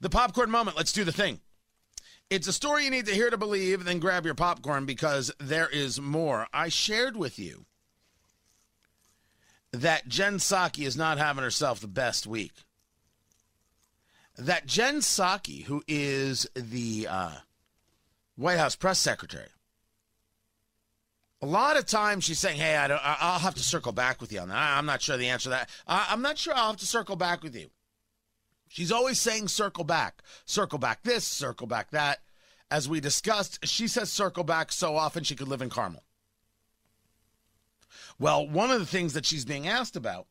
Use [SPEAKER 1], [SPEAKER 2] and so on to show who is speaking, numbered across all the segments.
[SPEAKER 1] The popcorn moment. Let's do the thing. It's a story you need to hear to believe, then grab your popcorn because there is more. I shared with you that Jen Psaki is not having herself the best week. That Jen Psaki, who is the uh, White House press secretary, a lot of times she's saying, "Hey, I don't, I'll have to circle back with you on that. I'm not sure the answer to that. I'm not sure I'll have to circle back with you." She's always saying circle back, circle back this, circle back that. As we discussed, she says circle back so often she could live in Carmel. Well, one of the things that she's being asked about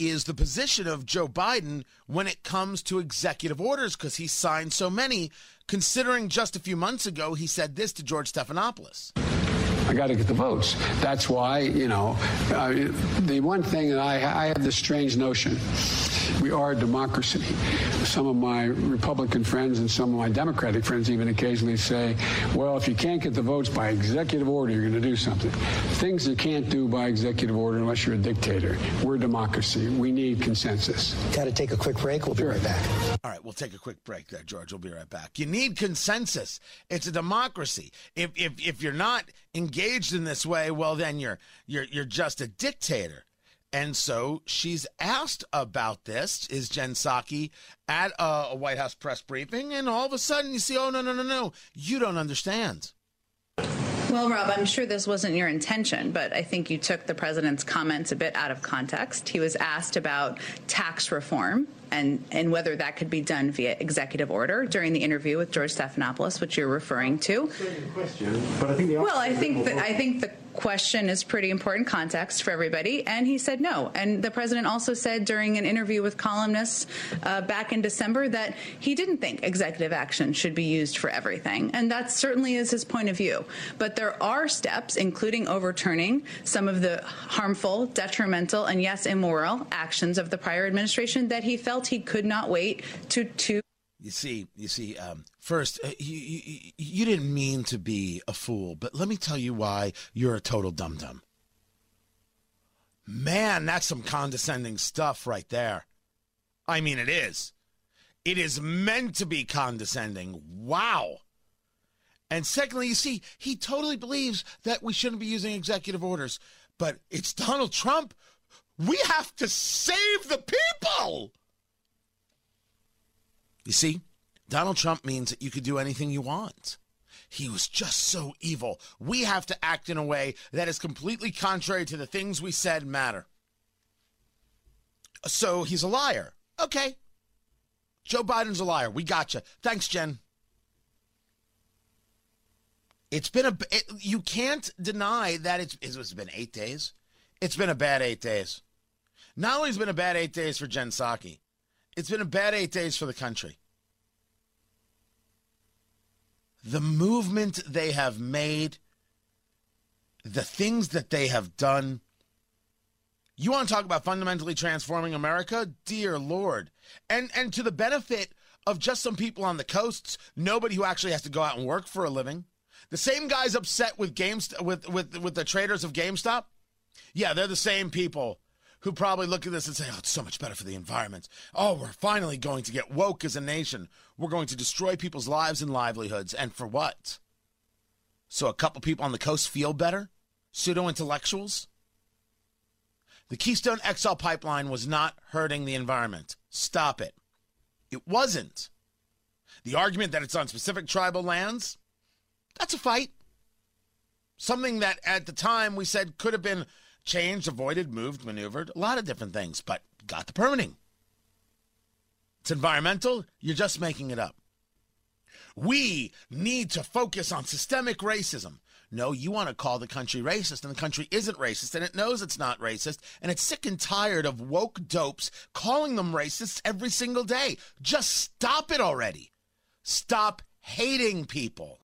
[SPEAKER 1] is the position of Joe Biden when it comes to executive orders because he signed so many, considering just a few months ago he said this to George Stephanopoulos.
[SPEAKER 2] I got to get the votes. That's why, you know, uh, the one thing that I, I have this strange notion we are a democracy. Some of my Republican friends and some of my Democratic friends even occasionally say, well, if you can't get the votes by executive order, you're going to do something. Things you can't do by executive order unless you're a dictator. We're a democracy. We need consensus.
[SPEAKER 3] Got to take a quick break. We'll be right back.
[SPEAKER 1] All right, we'll take a quick break there, George. We'll be right back. You need consensus. It's a democracy. If if if you're not engaged in this way, well then you're you're you're just a dictator. And so she's asked about this, is Jen Psaki at a, a, White House press briefing, and all of a sudden you see, oh, no, no, no, no, you don't understand.
[SPEAKER 4] Well, Rob, I'm sure this wasn't your intention, but I think you took the president's comments a bit out of context. He was asked about tax reform and, and whether that could be done via executive order during the interview with George Stephanopoulos, which you're referring to.
[SPEAKER 2] Question, but I think
[SPEAKER 4] well, I think that I think the question is pretty important context for everybody. And he said no. And the president also said during an interview with columnists uh, back in December that he didn't think executive action should be used for everything. And that certainly is his point of view. But there are steps, including overturning some of the harmful, detrimental, and yes, immoral actions of the prior administration that he felt he could not wait to to
[SPEAKER 1] you see, you see. Um, first, uh, you, you, you didn't mean to be a fool, but let me tell you why you're a total dum dum. Man, that's some condescending stuff right there. I mean, it is. It is meant to be condescending. Wow. And secondly, you see, he totally believes that we shouldn't be using executive orders, but it's Donald Trump. We have to save the people. You see, Donald Trump means that you could do anything you want. He was just so evil. We have to act in a way that is completely contrary to the things we said matter. So he's a liar. Okay. Joe Biden's a liar. We got you. Thanks, Jen. It's been a. It, you can't deny that it's. It's been eight days. It's been a bad eight days. Not only has been a bad eight days for Jen Psaki, it's been a bad eight days for the country. The movement they have made, the things that they have done. You want to talk about fundamentally transforming America? Dear Lord. And and to the benefit of just some people on the coasts, nobody who actually has to go out and work for a living. The same guys upset with games with with with the traders of GameStop. Yeah, they're the same people who probably look at this and say, oh, it's so much better for the environment. Oh, we're finally going to get woke as a nation. We're going to destroy people's lives and livelihoods. And for what? So a couple people on the coast feel better? Pseudo intellectuals? The Keystone XL pipeline was not hurting the environment. Stop it. It wasn't. The argument that it's on specific tribal lands, that's a fight. Something that at the time we said could have been changed, avoided, moved, maneuvered, a lot of different things, but got the permitting. It's environmental, you're just making it up. We need to focus on systemic racism. No, you want to call the country racist, and the country isn't racist, and it knows it's not racist, and it's sick and tired of woke dopes calling them racists every single day. Just stop it already. Stop hating people.